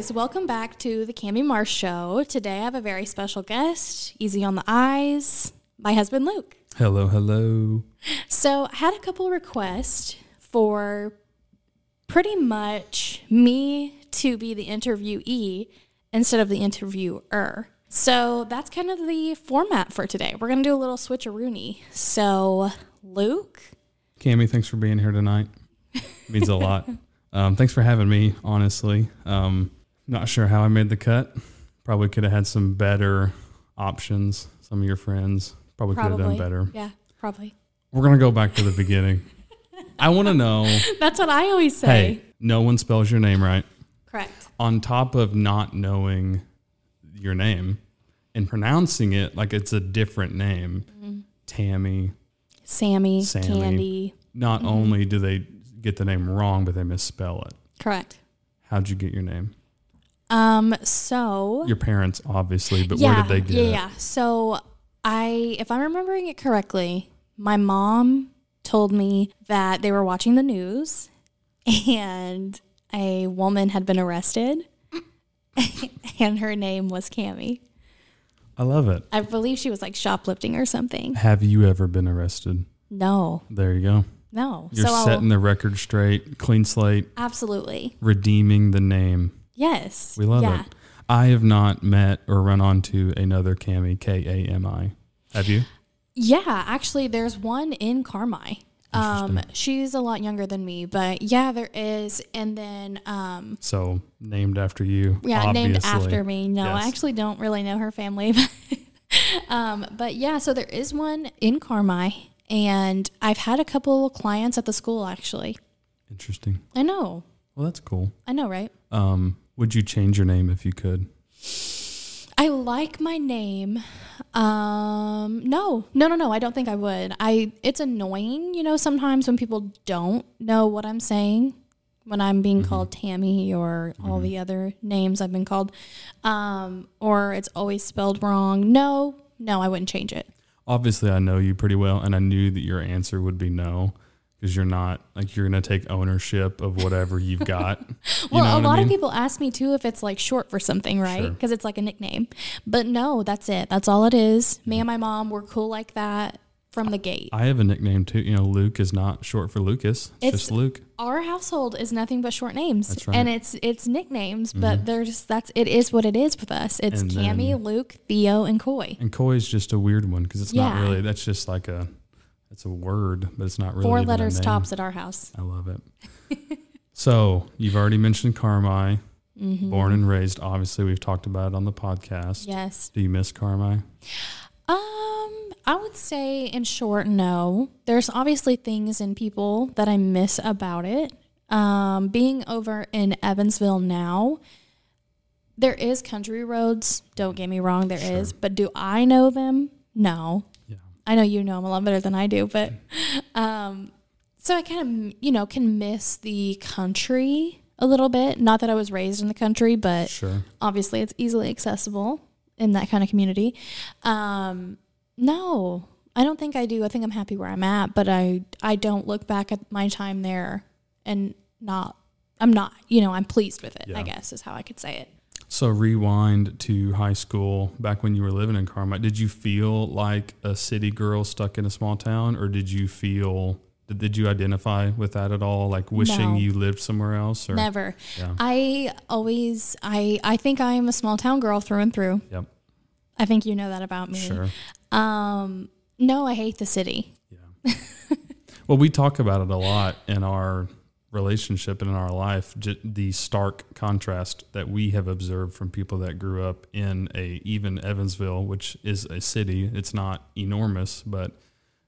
guys, welcome back to the Cami Marsh Show. Today I have a very special guest, easy on the eyes, my husband Luke. Hello, hello. So I had a couple requests for pretty much me to be the interviewee instead of the interviewer. So that's kind of the format for today. We're going to do a little switcheroony. So, Luke, Cami, thanks for being here tonight. means a lot. Um, thanks for having me, honestly. Um, not sure how I made the cut. Probably could have had some better options. Some of your friends probably, could have done better. Yeah, probably. We're going to go back to the beginning. I want to know That's what I always say. hey, no one spells your name right. Correct. On top of not knowing your name and pronouncing it like it's a different name, Mm-hmm. Tammy, Sammy, Sammy. Candy. not only do they get the name wrong, but they misspell it. Correct. How'd you get your name? Um, so Your parents, obviously, but yeah, where did they get yeah, it? yeah. So I, if I'm remembering it correctly, my mom told me that they were watching the news, and a woman had been arrested, and her name was Cami. I love it. I believe she was like shoplifting or something. Have you ever been arrested? No, There you go. no. You're so I'll- setting the record straight, clean slate, absolutely redeeming the name. Yes. We love yeah. it. I have not met or run onto another Cami, K A M I. Have you? Yeah, actually, there's one in Carmi. Um, she's a lot younger than me, but yeah, there is. And then, um, So named after you. yeah, named after me. No, I actually don't really know her family. But, um, but yeah, so there is one in Carmi, and I've had a couple clients at the school actually. Interesting. I know, Well, that's cool. I know, right? Um, would you change your name if you could? I like my name. Um, no, no, no, no. I don't think I would. I. It's annoying, you know, sometimes when people don't know what I'm saying when I'm being called Tammy or all the other names I've been called, um, or it's always spelled wrong. No, no, I wouldn't change it. Obviously, I know you pretty well, and I knew that your answer would be no, because you're not like you're gonna take ownership of whatever you've got. You Well, know a what I lot of people ask me too if it's like short for something, right? Sure. Because it's like a nickname. But no, that's it. That's all it is. Me and my mom were cool like that from the gate. I have a nickname too. You know, Luke is not short for Lucas. It's, It's- just Luke. our household is nothing but short names That's right. Mm-hmm. and it's it's nicknames but they're just that's it is what it is with us it's And Cami, then- Luke, Theo, and Coy. And Coy is just a weird one because it's not really. That's just like a. It's a word, but it's not really Four letters tops at our house. I love it. so you've already mentioned Carmi, Mm-hmm. born and raised. Obviously, we've talked about it on the podcast. Yes. Do you miss Carmi? Um, I would say in short, no. There's obviously things and people that I miss about it. Um, being over in Evansville now, there is country roads. Don't get me wrong, there is. But do I know them? No. Yeah. I know you know them a lot better than I do, but um, so I kind of you know can miss the country a little bit. Not that I was raised in the country, but Sure. obviously it's easily accessible in that kind of community. Um, no, I don't think I do. I think I'm happy where I'm at, but I I don't look back at my time there and not. I'm not, you know, I'm pleased with it. I guess is how I could say it. So rewind to high school, back when you were living in Carmi. Did you feel like a city girl stuck in a small town, or did you feel? Did, did you identify with that at all? Like wishing No. you lived somewhere else? Or Never. Yeah. I always I I think I am a small town girl through and through. Yep. I think you know that about me. Sure. Um, no, I hate the city. Yeah. well, we talk about it a lot in our relationship and in our life. J- the stark contrast that we have observed from people that grew up in a even Evansville, which is a city. It's not enormous, but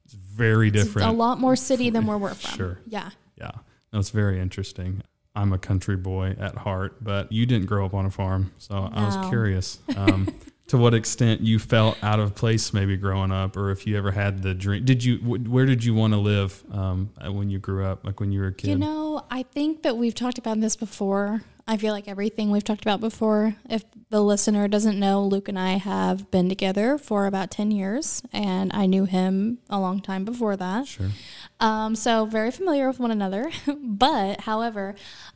it's very different. A lot more city than where we're from. Sure. Yeah. Yeah, that's very interesting. I'm a country boy at heart, but you didn't grow up on a farm, so I was curious um, to what extent you felt out of place maybe growing up, or if you ever had the dream. Did you? Where did you want to live um, when you grew up, like when you were a kid? You know, I think that we've talked about this before. I feel like everything we've talked about before, if the listener doesn't know, Luke and I have been together for about 10 years, and I knew him a long time before that. Sure. Um, so very familiar with one another. but however,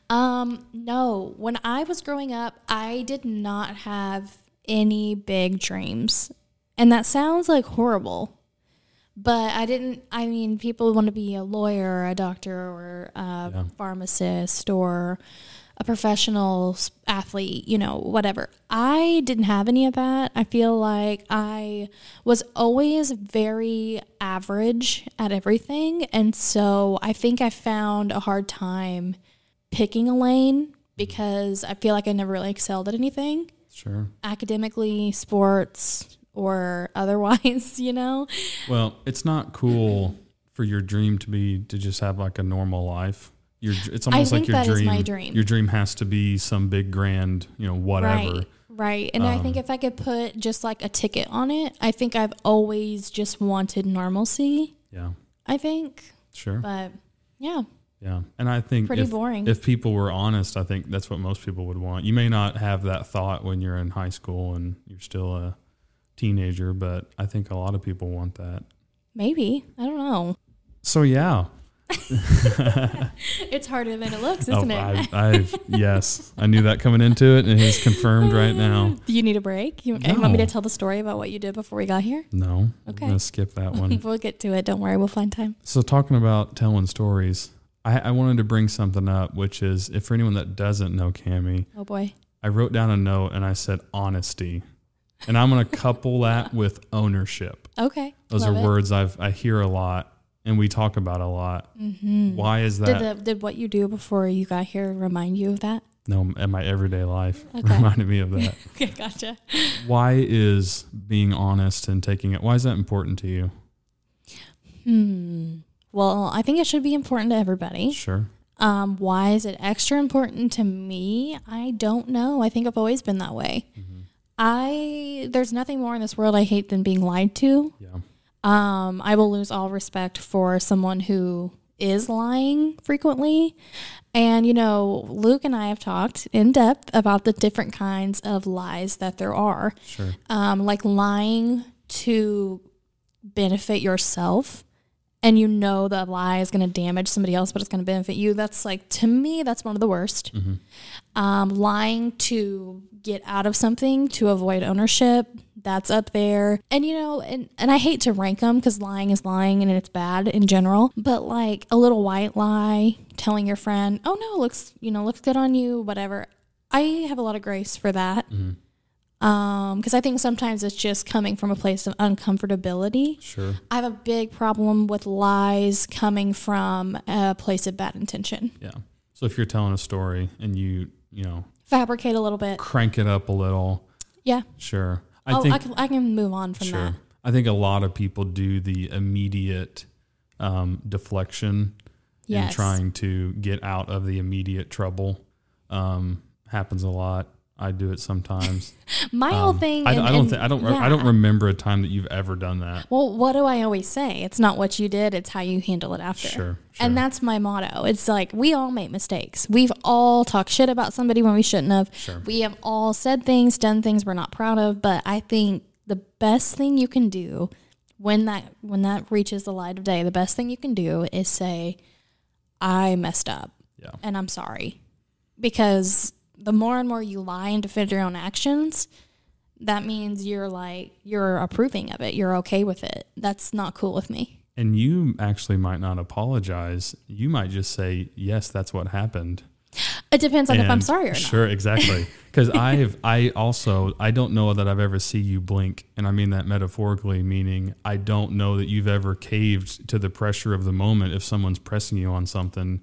um, no, when I was growing up, I did not have any big dreams. And that sounds like horrible. But I didn't, I mean, people want to be a lawyer, or a doctor, or a Yeah. pharmacist, or a professional athlete, you know, whatever. I didn't have any of that. I feel like I was always very average at everything. And so I think I found a hard time picking a lane because I feel like I never really excelled at anything Sure. academically, sports, or otherwise, you know? Well, it's not cool for your dream to be to just have like a normal life. Your, it's almost like your that is dream. my dream. Your dream has to be some big grand, you know, whatever. Right. Right. And I think Um, if I could put just like a ticket on it, I think I've always just wanted normalcy. Yeah. I think. Sure. But yeah, Yeah. And I think pretty if, boring. if people were honest, I think that's what most people would want. You may not have that thought when you're in high school and you're still a teenager, but I think a lot of people want that. Maybe. I don't know. So yeah, It's harder than it looks, Oh, isn't it? I, I've yes, I knew that coming into it, and it's confirmed right now. Do you need a break? You, you want me to tell the story about what you did before we got here? No, Okay. I'm gonna skip that one. we'll get to it. Don't worry. We'll find time. So talking about telling stories, I, I wanted to bring something up, which is if for anyone that doesn't know Cami, Oh boy. I wrote down a note and I said honesty, and I'm gonna couple that with ownership. Okay. Those Love are it. words I've I hear a lot and we talk about a lot. Mhm. Why is Did that? the, did what you do before you got here remind you of that? no, in my everyday life Okay. reminded me of that. Okay, gotcha. why is being honest and taking it? Why is that important to you? Hmm. Well, I think it should be important to everybody. Sure. Um, why is it extra important to me? I don't know. I think I've always been that way. I there's nothing more in this world I hate than being lied to. Yeah. Um, I will lose all respect for someone who is lying frequently. And you know, Luke and I have talked in depth about the different kinds of lies that there are. Sure. Um, like lying to benefit yourself and you know the lie is going to damage somebody else but it's going to benefit you that's like to me that's one of the worst. Um, lying to get out of something to avoid ownership that's up there. And you know and, and i hate to rank them because lying is lying and it's bad in general but like a little white lie telling your friend oh no it looks you know looks good on you whatever i have a lot of grace for that. Um because i think sometimes it's just coming from a place of uncomfortability Sure. i have a big problem with lies coming from a place of bad intention Yeah. So if you're telling a story and you, you know, fabricate a little bit crank it up a little, yeah sure. I oh, think I, can, I can move on from that. sure. that I think a lot of people do the immediate um, deflection and yes trying to get out of the immediate trouble. Um, happens a lot. I do it sometimes. my whole Um, thing I, and- I don't and- think I don't I don't remember a time that you've ever done that. well what do i always say it's not what you did it's how you handle it after Sure. sure. And that's my motto. It's like we all make mistakes. We've all talked shit about somebody when we shouldn't have. Sure. We have all said things, done things we're not proud of. But I think the best thing you can do when that when that reaches the light of day, the best thing you can do is say, "I messed up yeah. and I'm sorry," because the more and more you lie and defend your own actions, that means you're like you're approving of it. You're okay with it. That's not cool with me. And you actually might not apologize. You might just say, "Yes, that's what happened." It depends on if I'm sorry or not. Sure, exactly. Because I've I also I don't know that I've ever see you blink, and I mean that metaphorically, meaning I don't know that you've ever caved to the pressure of the moment if someone's pressing you on something,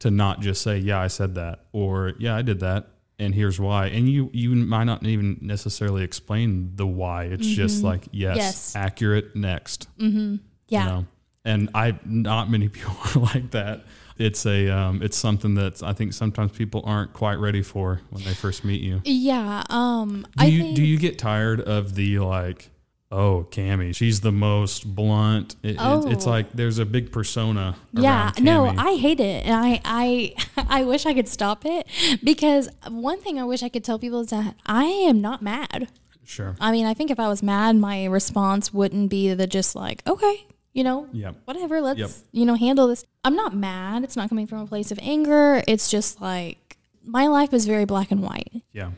to not just say, "Yeah, I said that," or "Yeah, I did that." And here's why. And you you might not even necessarily explain the why. It's just like yes, Yes. accurate. Next, Yeah. you know? And I not many people are like that. It's a um, it's something that I think sometimes people aren't quite ready for when they first meet you. Yeah. Um. Do I you think, do you get tired of the like Oh, Cami, she's the most blunt. It, it- it's Oh. like there's a big persona. Yeah, no, I hate it, and I, I, I wish I could stop it because one thing I wish I could tell people is that I am not mad. sure. I mean, I think if I was mad, my response wouldn't be the just like, okay, you know, Yep. whatever, let's, Yep. you know, handle this. I'm not mad. It's not coming from a place of anger. It's just like my life is very black and white, Yeah.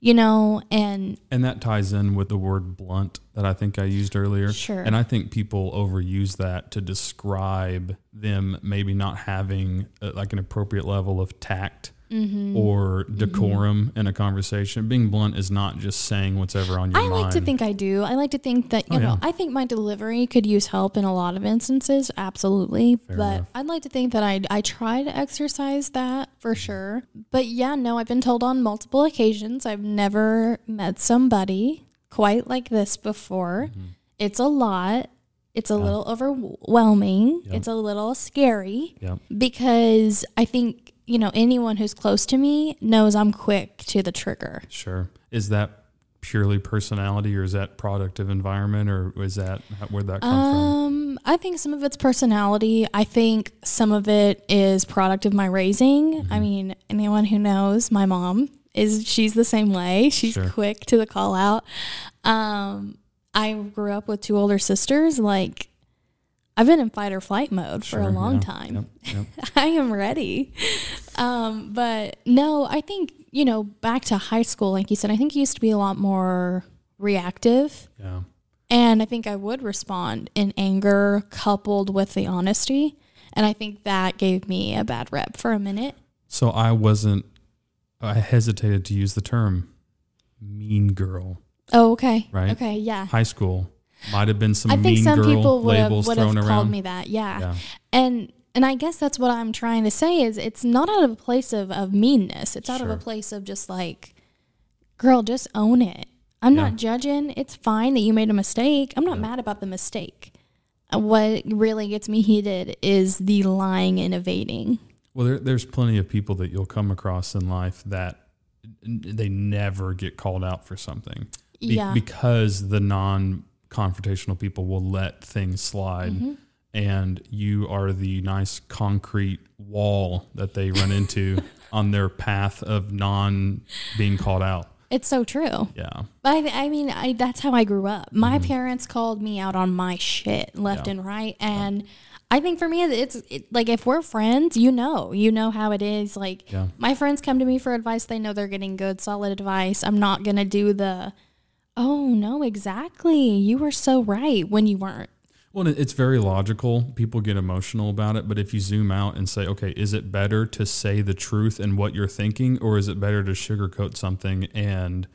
You know, and And that ties in with the word blunt that I think I used earlier. Sure. And I think people overuse that to describe them maybe not having uh, like an appropriate level of tact Mm-hmm. or decorum in a conversation. Being blunt is not just saying what's ever on your I mind. like to think I do. I like to think that, you Oh, know, yeah. I think my delivery could use help in a lot of instances. Absolutely. but enough. I'd like to think that I, I try to exercise that for sure. But yeah, no, I've been told on multiple occasions. I've never met somebody quite like this before. Mm-hmm. It's a lot. It's a little overwhelming. Yep. It's a little scary Yep. because I think, you know, anyone who's close to me knows I'm quick to the trigger. Sure. Is that purely personality or is that product of environment or is that where'd that come from? Um, I think some of it's personality. I think some of it is product of my raising. Mm-hmm. I mean, anyone who knows my mom is she's the same way. She's Sure. quick to the call out. Um, I grew up with two older sisters. Like, I've been in fight or flight mode for a long yeah. time. Yep. Yep. I am ready. Um, but no, I think, you know, back to high school, like you said, I think it used to be a lot more reactive. Yeah. And I think I would respond in anger coupled with the honesty. And I think that gave me a bad rep for a minute. So I wasn't, I hesitated to use the term mean girl. Oh, okay. Right. Okay. Yeah. High school might have been some I think mean some girl people would have, would have called around. me that. Yeah. Yeah. And and I guess that's what I'm trying to say is it's not out of a place of, of meanness. It's out of a place of just like, girl, just own it. I'm Yeah. not judging. It's fine that you made a mistake. I'm not mad about the mistake. Uh, What really gets me heated is the lying and evading. Well, there, there's plenty of people that you'll come across in life that they never get called out for something Be- Yeah. because the non confrontational people will let things slide. Mm-hmm. And you are the nice concrete wall that they run into on their path of non being called out. It's so true. Yeah. But I, I mean, I, that's how I grew up. My parents called me out on my shit left Mm-hmm. Yeah. and right. And I think for me, it's it, like if we're friends, you know, you know how it is. Like Yeah. my friends come to me for advice. They know they're getting good, solid advice. I'm not going to do the, oh, no, exactly. You were so right when you weren't. Well, it's very logical. People get emotional about it, but if you zoom out and say, okay, is it better to say the truth and what you're thinking, or is it better to sugarcoat something and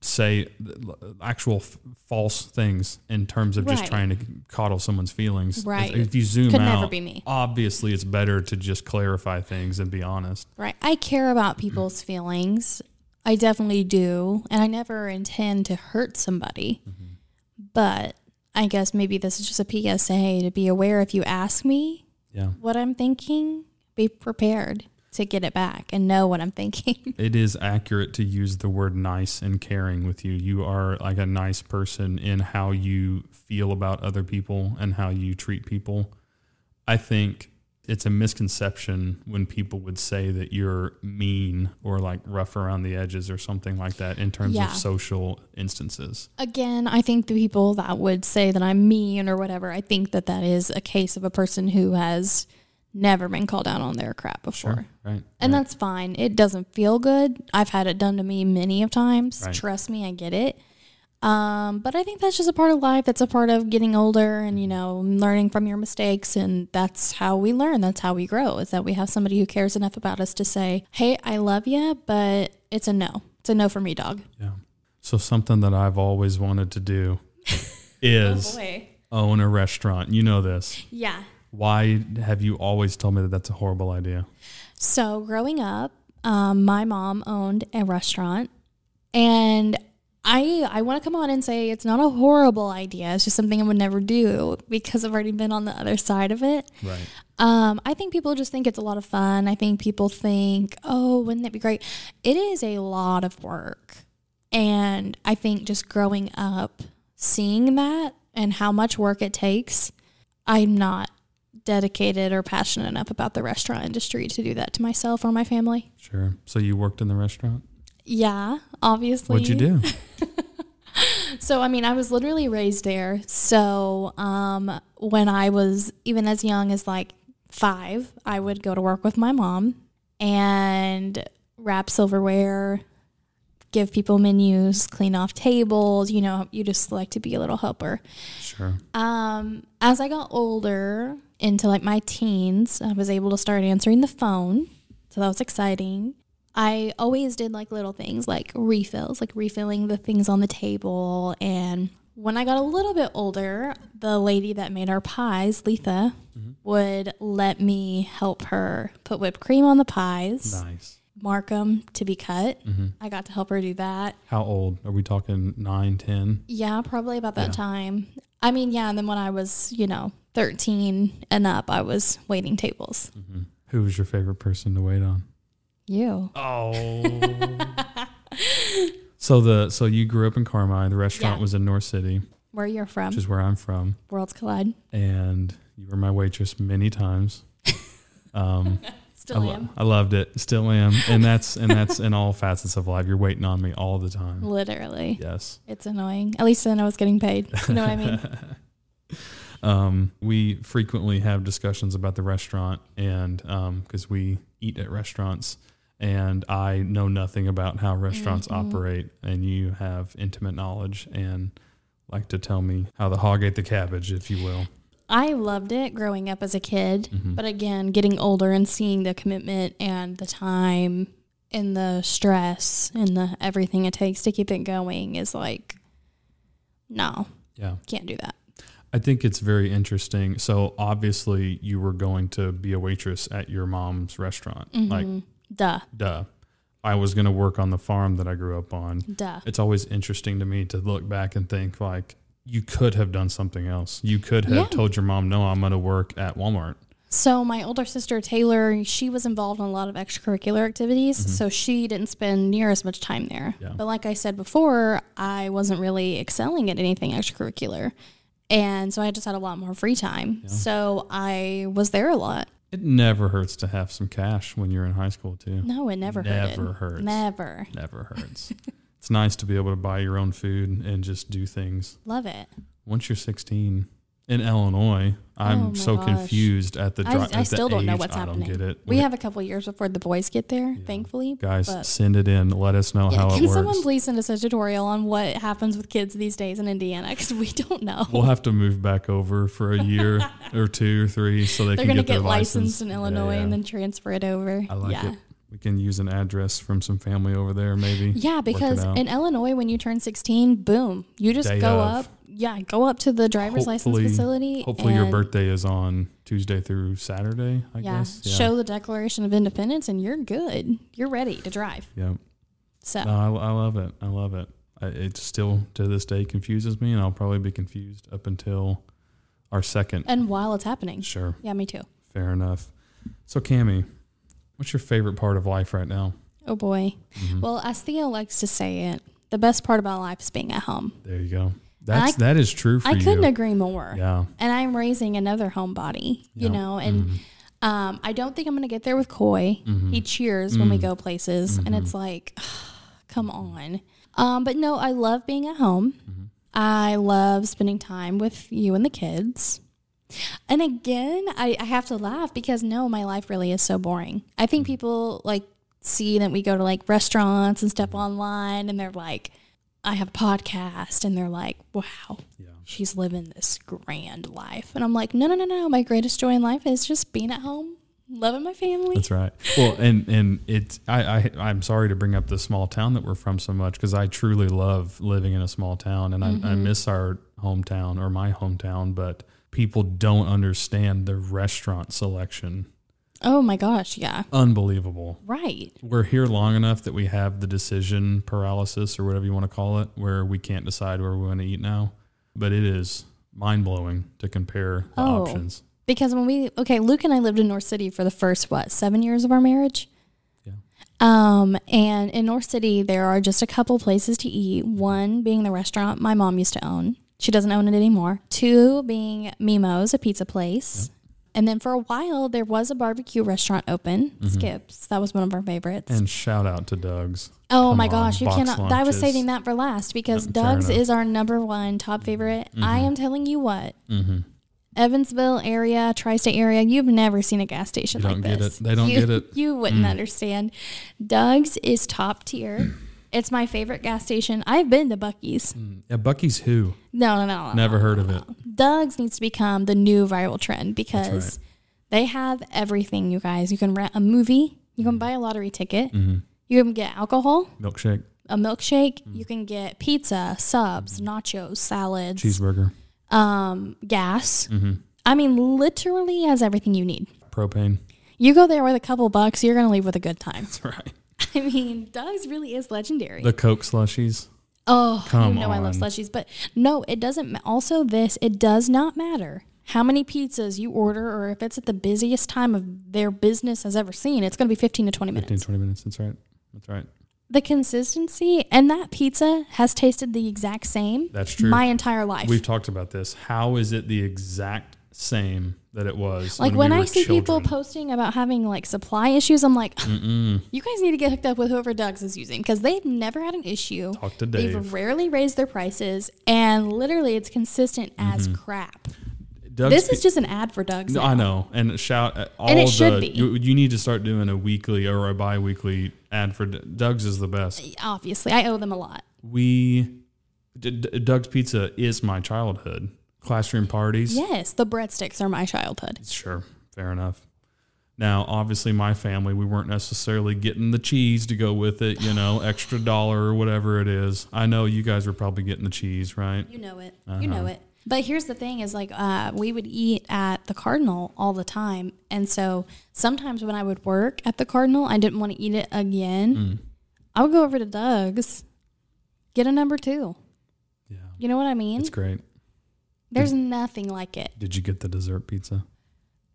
say actual f- false things in terms of just trying to coddle someone's feelings? If- Right. If, you zoom Could out, never be me. obviously it's better to just clarify things and be honest. Right. I care about people's feelings. I definitely do. And I never intend to hurt somebody. Mm-hmm. But I guess maybe this is just a PSA to be aware if you ask me Yeah. what I'm thinking, be prepared to get it back and know what I'm thinking. it is accurate to use the word nice and caring with you. You are like a nice person in how you feel about other people and how you treat people. I think it's a misconception when people would say that you're mean or like rough around the edges or something like that in terms Yeah. of social instances. Again, I think the people that would say that I'm mean or whatever, I think that that is a case of a person who has never been called out on their crap before. Right. And right. that's fine. It doesn't feel good. I've had it done to me many of times. Right. Trust me, I get it. Um, but I think that's just a part of life. That's a part of getting older and, you know, learning from your mistakes. And that's how we learn. That's how we grow is that we have somebody who cares enough about us to say, Hey, I love you, but it's a no. It's a no for me, dog. yeah. So something that I've always wanted to do is own a restaurant. You know this. Yeah. Why have you always told me that that's a horrible idea? So growing up, um, my mom owned a restaurant, and I I want to come on and say it's not a horrible idea. It's just something I would never do because I've already been on the other side of it. Right. Um, I think people just think it's a lot of fun. I think people think, oh, wouldn't it be great? It is a lot of work, and I think just growing up seeing that and how much work it takes, I'm not dedicated or passionate enough about the restaurant industry to do that to myself or my family. Sure. So you worked in the restaurant? Yeah, obviously. What'd you do? So, I mean, I was literally raised there. So, um, when I was even as young as like five, I would go to work with my mom and wrap silverware, give people menus, clean off tables. You know, you just like to be a little helper. Sure. Um, as I got older into like my teens, I was able to start answering the phone. So that was exciting. I always did like little things like refills, like refilling the things on the table. And when I got a little bit older, the lady that made our pies, Letha, mm-hmm. would let me help her put whipped cream on the pies, Nice. mark them to be cut. Mm-hmm. I got to help her do that. How old? Are we talking nine, ten? Yeah, probably about that Yeah. time. I mean, yeah, and then when I was, you know, 13 and up, I was waiting tables. Mm-hmm. Who was your favorite person to wait on? You. Oh. so the so you grew up in Carmi. The restaurant Yeah. was in Norris City, Where you're from? which is where I'm from, Worlds collide. and you were my waitress many times. Um, I, Still lo- am. I loved it. Still am, and that's and that's in all facets of life. You're waiting on me all the time. Literally. Yes. It's annoying. At least then I was getting paid. You know what I mean? Um, we frequently have discussions about the restaurant, and because we eat at restaurants, and I know nothing about how restaurants Mhm. operate, and you have intimate knowledge and like to tell me how the hog ate the cabbage, if you will. I loved it growing up as a kid. Mhm. But again, getting older and seeing the commitment and the time and the stress and the everything it takes to keep it going is like, no, Yeah, can't do that. I think it's very interesting. So obviously, you were going to be a waitress at your mom's restaurant. Like, Mhm. Duh, duh. I was going to work on the farm that I grew up on. duh. it's always interesting to me to look back and think like you could have done something else. You could have Yeah. told your mom, "No, I'm going to work at Walmart." So my older sister Taylor, she was involved in a lot of extracurricular activities, mm-hmm. so she didn't spend near as much time there. Yeah. But like I said before, I wasn't really excelling at anything extracurricular. And so I just had a lot more free time. So I was there a lot. It never hurts to have some cash when you're in high school too. No, it never hurts. Never hurts. Never. Never hurts. it's nice to be able to buy your own food and just do things. Love it. Once you're 16 in Illinois, I'm Oh so gosh. confused at the. I, Dri- I at the still don't know age. what's I happening. don't get it. We have a couple years before the boys get there, thankfully. guys send it in. Let us know Yeah, how it can works. someone please send us a tutorial on what happens with kids these days in Indiana? Because we don't know. We'll have to move back over for a year or two or three so they They're can going to get, get license. licensed in Illinois yeah. and then transfer it over. I like yeah. it. We can use an address from some family over there, maybe. Yeah, because in Illinois, when you turn 16, boom, you just Day go of. up. Yeah, go up to the driver's license facility. Hopefully, your birthday is on Tuesday through Saturday. I yeah, guess. show the Declaration of Independence, and you're good. You're ready to drive. Yeah. So, No, I, I love it. I love it. I, it still to this day confuses me, and I'll probably be confused up until our second. and while it's happening, Sure. yeah, me too. Fair enough. So, Cami, what's your favorite part of life right now? Oh boy. Mhm. Well, as Theo likes to say it, the best part about life is being at home. there you go. That's I- that is true for me. I you. couldn't agree more. Yeah. And I'm raising another homebody, you know, and Mhm. um, I don't think I'm going to get there with Coy. Mhm. He cheers when we Mm. go places, and Mhm. it's like, come on. Um, but no, I love being at home. Mhm. I love spending time with you and the kids. And again, I, I have to laugh because no, my life really is so boring. I think people like see that we go to like restaurants and stuff online, and they're like, I have a podcast, and they're like, wow, Yeah. she's living this grand life. And I'm like, no, no, no, no. My greatest joy in life is just being at home, loving my family. That's right. Well, and and it's I, I I'm sorry to bring up the small town that we're from so much because I truly love living in a small town and I, I mm-hmm. miss our hometown or my hometown, but people don't understand the restaurant selection. Oh my gosh, yeah. Unbelievable. Right. We're here long enough that we have the decision paralysis or whatever you want to call it, where we can't decide where we want to eat now. But it is mind blowing to compare the Oh. options. Because when we okay, Luke and I lived in Norris City for the first what, seven years of our marriage? Yeah. Um, and in Norris City there are just a couple places to eat. One being the restaurant my mom used to own. She doesn't own it anymore. Two being Mimo's, a pizza place. And then for a while, there was a barbecue restaurant open, Skips. That was one of our favorites. Mm-hmm. And shout out to Doug's. oh come my on, gosh, you box cannot. I was saving that for last because fair Doug's is our number one top favorite. I am telling you what, Mm-hmm. Evansville area, tri-state area, you've never seen a gas station You like don't get this. it. They don't you, get it. You wouldn't Mm. understand. Doug's is top tier. It's my favorite gas station. I've been to Buc-ee's. Yeah, Buc-ee's who? No, no, no. no, Never no, heard no, of it. Doug's needs to become the new viral trend because right. they have everything, you guys. You can rent a movie, you Mm. can buy a lottery ticket, Mm-hmm. you can get alcohol, Milkshake, a milkshake, Mm. you can get pizza, subs, nachos, salads, cheeseburger, um, gas. mm-hmm. I mean, literally has everything you need. propane. You go there with a couple bucks, you're gonna leave with a good time. That's right. I mean, Doug's really is legendary. The Coke slushies. oh, Come you know I love slushies, but no, it doesn't. ma- Also, this it does not matter how many pizzas you order, or if it's at the busiest time of their business has ever seen. It's gonna be 15 to 20 minutes. 15, 20 minutes. That's right. That's right. The consistency and that pizza has tasted the exact same. That's true. My entire life. We've talked about this. How is it the exact same that it was? like when, when, we I see people posting about having like supply issues, I'm like, Mm-mm. you guys need to get hooked up with whoever Doug's is using because they've never had an issue. Talk to Dave. They've rarely raised their prices, and literally, it's consistent as mm-hmm. crap. Doug's this is just an ad for Doug's. No. I know, and shout at all And it the. should be. You, you need to start doing a weekly or a bi-weekly ad for Doug's is the best. Obviously, I owe them a lot. We D- D- Doug's Pizza is my childhood. Classroom parties. Yes, the breadsticks are my childhood. Sure, fair enough. Now, obviously, my family, we weren't necessarily getting the cheese to go with it, you know, extra dollar or whatever it is. I know you guys were probably getting the cheese, right? You know it. Uh-huh. You know it. But here's the thing: is like uh, we would eat at the Cardinal all the time, and so sometimes when I would work at the Cardinal, I didn't want to eat it again. Mm. I would go over to Doug's, get a number two. Yeah, You know what I mean? it's great. There's nothing like it. Did you get the dessert pizza?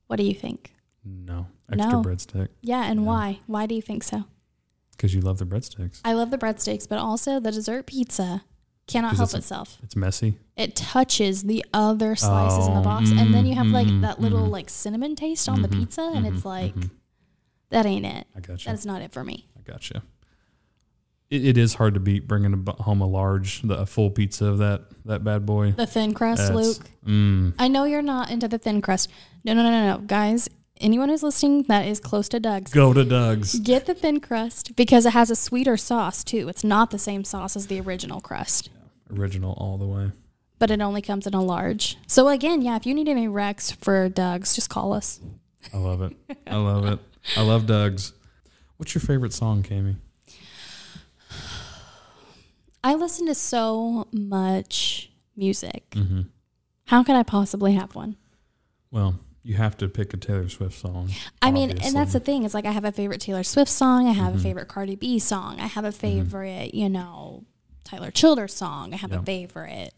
What do you think? No, extra No. breadstick Yeah, and Yeah. why? Why do you think so? because you love the breadsticks. I love the breadsticks, but also the dessert pizza cannot help it's- itself. It's messy. It touches the other slices in the Oh, box, and then mm, you have like mhm, that little mhm. like cinnamon taste on the Mhm, pizza, and it's like that ain't it. I got you. That's not it for me. I got you. It, it is hard to beat bringing a home a large, the, a full pizza of that that bad boy. The thin crust, That's- Luke. Mm, I know you're not into the thin crust. No, no, no, no, no, guys. Anyone who's listening that is close to Doug's, go to Doug's. get the thin crust because it has a sweeter sauce too. It's not the same sauce as the original crust. Original all the way. but it only comes in a large. So again, yeah, if you need any Rex for Doug's, just call us. I love it. I love it. I love Doug's. What's your favorite song, Cami? I listen to so much music. Mm-hmm. How could I possibly have one? Well, you have to pick a Taylor Swift song. I mean, and that's the thing. It's like I have a favorite Taylor Swift song. I have Mhm. a favorite Cardi B song. I have a favorite, you know, Tyler Childers song. I have Yeah. a favorite.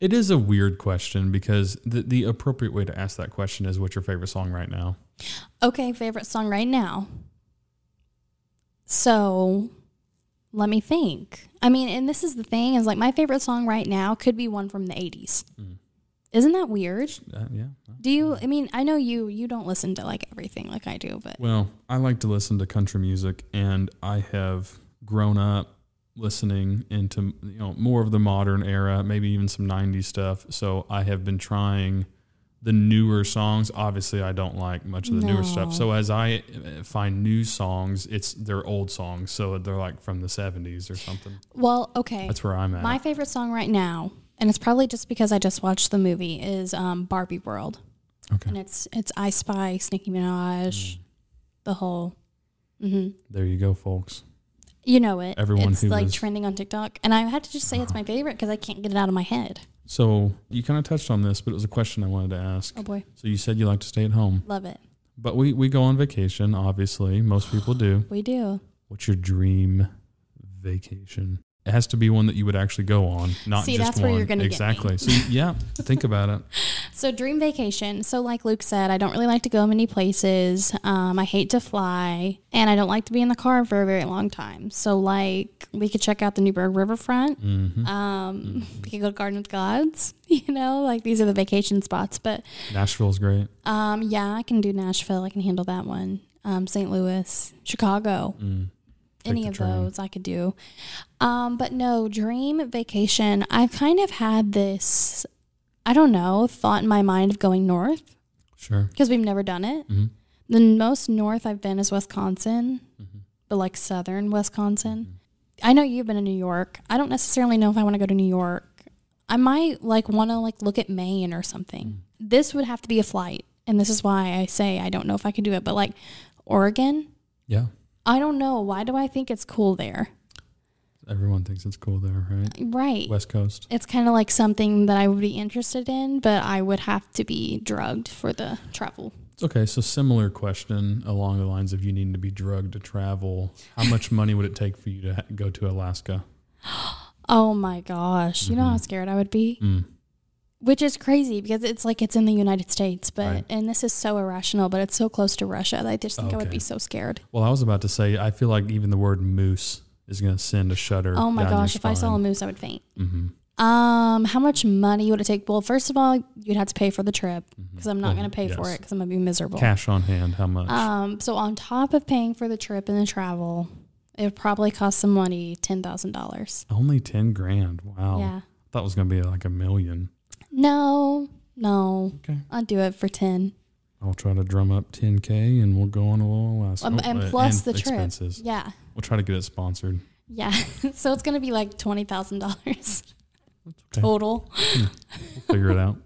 It is a weird question because the, the appropriate way to ask that question is what's your favorite song right now? Okay, favorite song right now. So let me think. I mean, and this is the thing is like my favorite song right now could be one from the 80s. Mm. Isn't that weird? Uh, yeah. Do you I mean, I know you you don't listen to like everything like I do, but Well, I like to listen to country music, and I have grown up listening into you know more of the modern era, maybe even some '90s stuff. So I have been trying the newer songs. Obviously, I don't like much of the newer stuff. So as I uh, find new songs, it's they're old songs, so they're like from the '70s or something. well, okay. That's where I'm at. My favorite song right now, and it's probably just because I just watched the movie, is um, Barbie World, okay, and it's it's Ice Spice, Nicki Minaj, Mm. the whole. hmm there you go, folks. You know it. Everyone it's who like was- trending on TikTok, and I had to just say it's my favorite because I can't get it out of my head. So you kind of touched on this, but it was a question I wanted to ask. Oh boy, So you said you like to stay at home. love it. But we, we go on vacation, obviously. Most people do. We do. What's your dream vacation? It has to be one that you would actually go on, not See, just that's where one. you're gonna get me. exactly. So yeah, think about it. So dream vacation. So like Luke said, I don't really like to go many places. Um, I hate to fly, and I don't like to be in the car for a very long time. So like we could check out the Newburgh Riverfront. Mm-hmm. Um, we could go to Garden of Gods. You know, like these are the vacation spots. But Nashville's great. um, yeah, I can do Nashville. I can handle that one. Um, St. Louis, Chicago Mm. Any of train. those I could do. Um, but no, dream vacation. I've kind of had this, I don't know, thought in my mind of going north Sure. because we've never done it. hmm The most north I've been is Wisconsin, Mhm. but like southern Wisconsin. I know you've been to New York. I don't necessarily know if I want to go to New York. I might like want to like look at Maine or something. This would have to be a flight, and this is why I say I don't know if I could do it. But like Oregon, Yeah. I don't know. Why do I think it's cool there? Everyone thinks it's cool there, right? Right. West Coast. It's kind of like something that I would be interested in, but I would have to be drugged for the travel. Okay. So similar question along the lines of you needing to be drugged to travel. How much money would it take for you to ha- go to Alaska? Oh my gosh. You know how scared I would be? Mm. Which is crazy because it's like it's in the United States, but Right. and this is so irrational, but it's so close to Russia that I just think I would be so scared. Well, I was about to say, I feel like even the word moose is going to send a shudder. Oh my gosh, if I saw a moose, I would faint. Mhm. Um, how much money would it take? Well, first of all, you'd have to pay for the trip because I'm not Oh, going to pay for it because I'm going to be miserable. Cash on hand, how much? Um, so on top of paying for the trip and the travel, it would probably cost some money, ten thousand dollars. Only 10 grand. Wow. Yeah. thought it was going to be like a million. No, no, Okay. I'll do it for ten. I'll try to drum up 10K and we'll go on a little last. Um, Oh, and uh, plus and the trip. expenses. Yeah, We'll try to get it sponsored. yeah. so it's gonna be like twenty thousand dollars okay. total. We'll figure it out.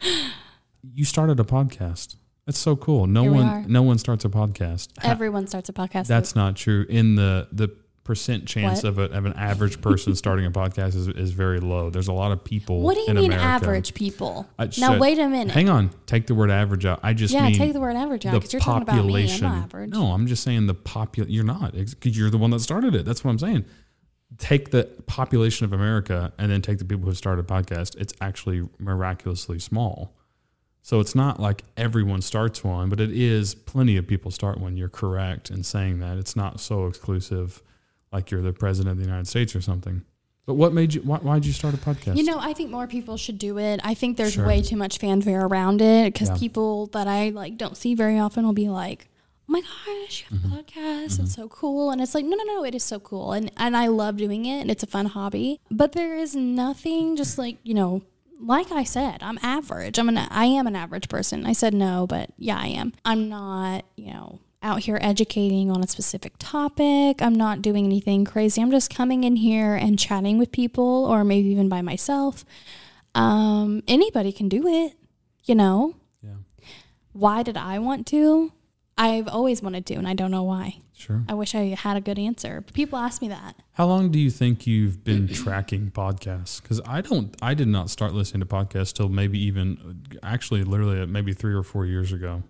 You started a podcast. That's so cool. No Here we one are. no one starts a podcast. Everyone starts a podcast. That's not true. In the the percent chance What? of, a, of an average person starting a podcast is, is very low. There's a lot of people. what do you mean America. average people? I now said- wait a minute. Hang on. Take the word average out. I just yeah, take the word average out because you're talking about me. I'm not average. No, I'm just saying the popul. You're not because you're the one that started it. That's what I'm saying. Take the population of America and then take the people who started a podcast. It's actually miraculously small. So it's not like everyone starts one, but it is plenty of people start one. You're correct in saying that. It's not so exclusive like you're the president of the United States or something. But what made you, why, why'd you start a podcast? You know, I think more people should do it. I think there's Sure. way too much fanfare around it because Yeah. people that I like don't see very often will be like, "Oh my gosh, you have Mm-hmm. a podcast! It's so cool!" And it's like, no, no, no, it is so cool, and and I love doing it, and it's a fun hobby. But there is nothing just like you know, like I said, I'm average. I'm an I am an average person. I said no, but yeah, I am. I'm not you know out here educating on a specific topic. I'm not doing anything crazy. I'm just coming in here and chatting with people or maybe even by myself. Um, anybody can do it, you know. yeah, Why did I want to? I've always wanted to, and I don't know why. sure. I wish I had a good answer. But people ask me that. How long do you think you've been tracking podcasts? Because I don't, I did not start listening to podcasts till maybe even, actually, literally maybe three or four years ago.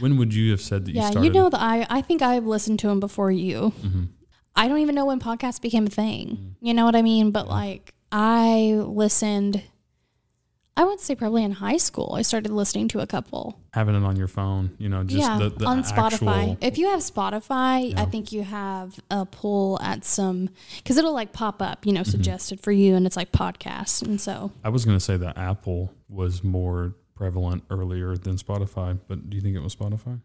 When would you have said that you yeah, started? you know that I I think I've listened to them before you. Mhm. I don't even know when podcasts became a thing. Mm-hmm. You know what I mean? But like I listened I would say probably in high school I started listening to a couple. having it on your phone, you know, just yeah, the, the on actual, Spotify. If you have Spotify, Yeah. I think you have a pull at some because it'll like pop up, you know, Mm-hmm. suggested for you, and it's like podcasts, and so I was going to say that Apple was more prevalent earlier than Spotify, but do you think it was Spotify?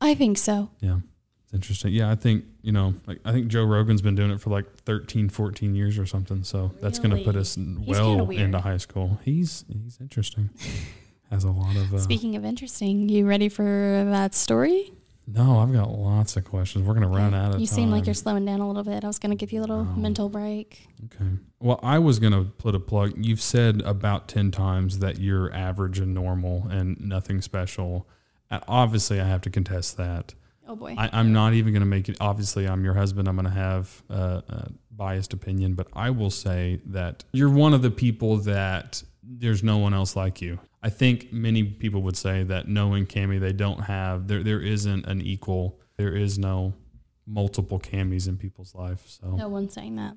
I think so. Yeah. It's interesting. Yeah, I think, you know, like I think Joe Rogan's been doing it for like 13, 14 years or something. So that's going to put us well into high school. He's he's interesting. Has a lot of uh, Speaking of interesting, you ready for that story? No, I've got lots of questions. We're going to run out of You time. seem like you're slowing down a little bit. I was going to give you a little mental break. Okay. Well, I was going to put a plug. You've said about 10 times that you're average and normal and nothing special. And obviously, I have to contest that. Oh boy. I, I'm not even going to make it. Obviously, I'm your husband. I'm going to have a, a biased opinion, but I will say that you're one of the people that there's no one else like you. I think many people would say that knowing Cami, they don't have there. There isn't an equal. There is no multiple Camis in people's life. So no one's saying that.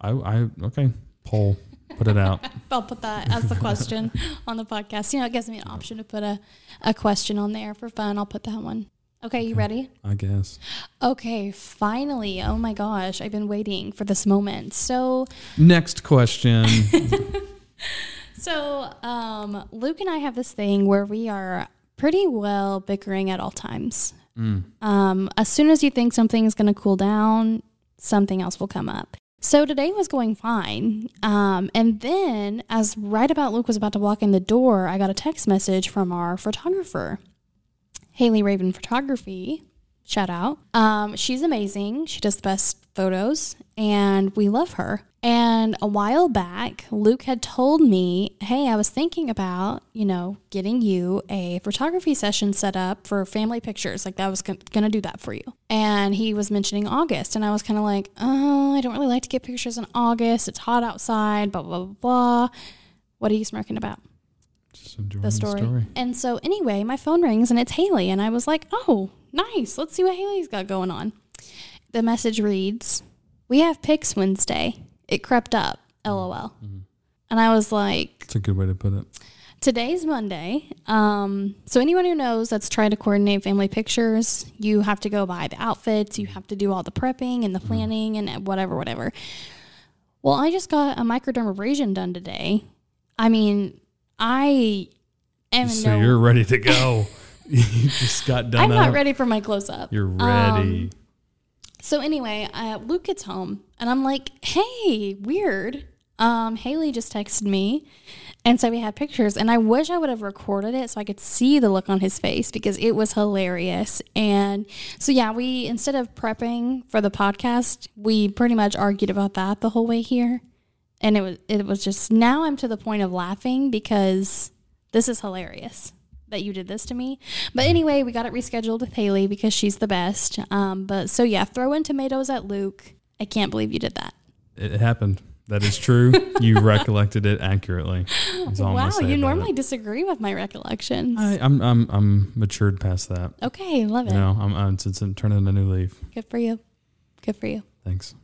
I, I okay poll. Put it out. I'll put that as the question on the podcast. You know, it gives me an option to put a, a question on there for fun. I'll put that one. Okay, you ready? I guess. Okay, finally. Oh my gosh, I've been waiting for this moment. So, Next question. so um, Luke and I have this thing where we are pretty well bickering at all times. Mm. Um, as soon as you think something is going to cool down, something else will come up. So today was going fine. Um, and then, as right about Luke was about to walk in the door, I got a text message from our photographer, Haley Raven Photography. Shout out. Um, she's amazing. She does the best photos, and we love her. And a while back, Luke had told me, Hey, I was thinking about, you know, getting you a photography session set up for family pictures. Like, that was going to do that for you. And he was mentioning August. And I was kind of like, Oh, I don't really like to get pictures in August. It's hot outside, blah, blah, blah, blah. What are you smirking about? Just enjoying the story. And so, anyway, my phone rings and it's Haley. And I was like, Oh, nice. Let's see what Haley's got going on. The message reads, We have Pics Wednesday. It crept up, lol. Mm-hmm. And I was like, It's a good way to put it. Today's Monday. Um, so anyone who knows that's trying to coordinate family pictures, you have to go buy the outfits, you have to do all the prepping and the mm-hmm. planning and uh, whatever, whatever. Well, I just got a microdermabrasion done today. I mean, I am So no, you're ready to go. you just got done I'm not up. ready for my close up. You're ready. Um, So anyway, uh, Luke gets home and I'm like, "Hey, weird." Um, Haley just texted me and said we had pictures, and I wish I would have recorded it so I could see the look on his face because it was hilarious. And so yeah, we instead of prepping for the podcast, we pretty much argued about that the whole way here, and it was it was just now I'm to the point of laughing because this is hilarious that you did this to me. But anyway, we got it rescheduled with Haley because she's the best. Um, but so yeah, throw in tomatoes at Luke. I can't believe you did that. it happened. That is true. you recollected it accurately. I'm wow, you normally it. disagree with my recollections. I, I'm I'm I'm matured past that. okay, love it. You know, I'm, I'm it's, it's turning a new leaf. Good for you. Good for you. Thanks.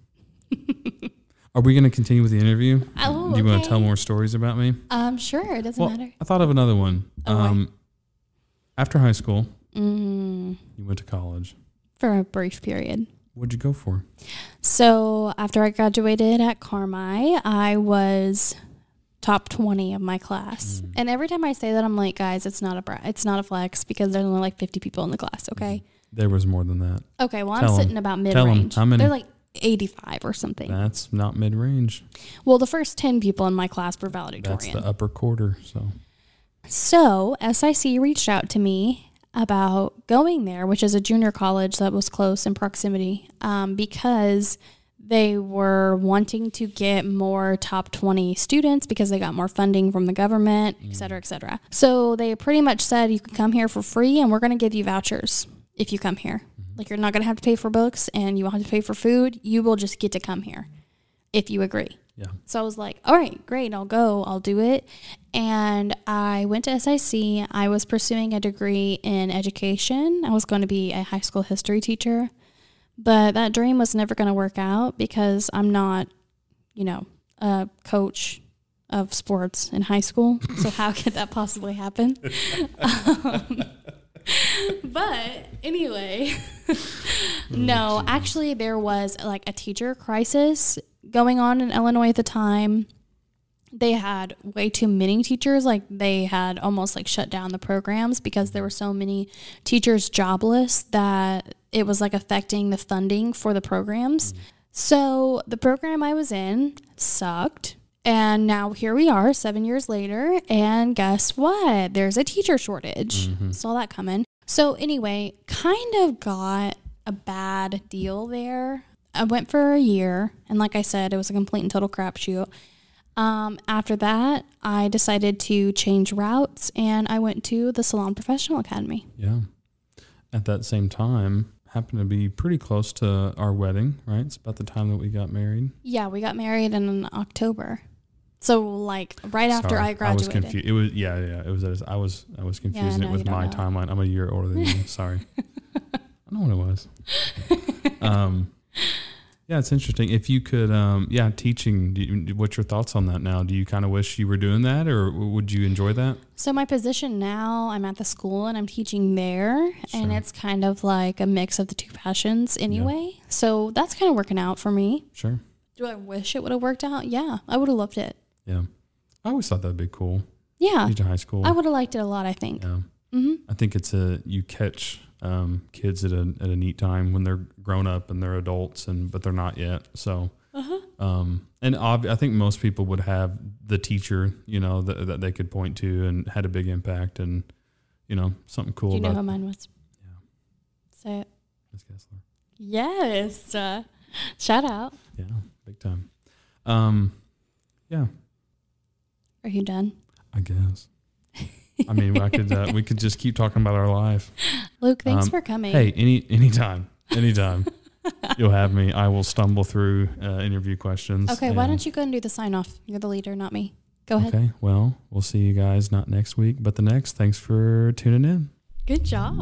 Are we going to continue with the interview? Oh, Do you want to tell more stories about me? Um, sure, it doesn't Well, matter. I thought of another one. Oh, um, after high school, Mm, you went to college. for a brief period. What'd you go for? So after I graduated at Carmi, I was top 20 of my class. Mm. And every time I say that, I'm like, guys, it's not a bra- it's not a flex because there's only like 50 people in the class. Okay. There was more than that. Okay. Well, I'm Tell 'em. sitting about mid range. How many? They're like 85 or something. That's not mid range. well, the first 10 people in my class were valedictorian. That's the upper quarter. So So SIC reached out to me about going there, which is a junior college that was close in proximity, um, because they were wanting to get more top 20 students because they got more funding from the government, et cetera, et cetera. So they pretty much said, you can come here for free and we're going to give you vouchers if you come here. Like you're not going to have to pay for books and you won't have to pay for food. You will just get to come here if you agree. Yeah, So I was like, all right, great, I'll go, I'll do it. And I went to SIC. I was pursuing a degree in education. I was going to be a high school history teacher. But that dream was never going to work out because I'm not, you know, a coach of sports in high school. So how could that possibly happen? um, but anyway, no, actually, there was like a teacher crisis going on in Illinois at the time. They had way too many teachers. Like they had almost like shut down the programs because there were so many teachers jobless that it was like affecting the funding for the programs. So the program I was in sucked. And now here we are, seven years later, and guess what? There's a teacher shortage. Mm-hmm. Saw that coming. So anyway, kind of got a bad deal there. I went for a year, and like I said, it was a complete and total crapshoot. Um, after that, I decided to change routes, and I went to the Salon Professional Academy. yeah. At that same time, happened to be pretty close to our wedding. Right, it's about the time that we got married. Yeah, we got married in October. So like right after Sorry, I graduated. I was confused. It was yeah, yeah. It was. I was I was confusing no, it with my know. timeline. I'm a year older than you. Sorry. I know what it was. um, Yeah, it's interesting. If you could, um, yeah, teaching. You, what's your thoughts on that now? Do you kind of wish you were doing that, or would you enjoy that? So my position now, I'm at the school and I'm teaching there, and it's kind of like a mix of the two passions anyway. So that's kind of working out for me. Sure. Do I wish it would have worked out? Yeah, I would have loved it. Yeah. I always thought that'd be cool. Yeah, Teaching high school. I would have liked it a lot. I think. yeah. hmm I think it's a you catch um, kids at a at a neat time when they're grown up and they're adults and but they're not yet. So, Uh-huh. um, and ob- I think most people would have the teacher, you know, that, that they could point to and had a big impact and you know something cool Do you know who mine was? Yeah. Say it. Miss Kessler. Yes. Uh, shout out. Yeah, big time. Um, yeah, Are you done, I guess. I mean, I could uh, we could just keep talking about our life. Luke? Thanks Um, for coming. Hey, any anytime, anytime you'll have me. I will stumble through uh, interview questions. Okay, why don't you go and do the sign off? You're the leader, not me. Go ahead. Okay, well, we'll see you guys not next week, but the next. Thanks for tuning in. Good job.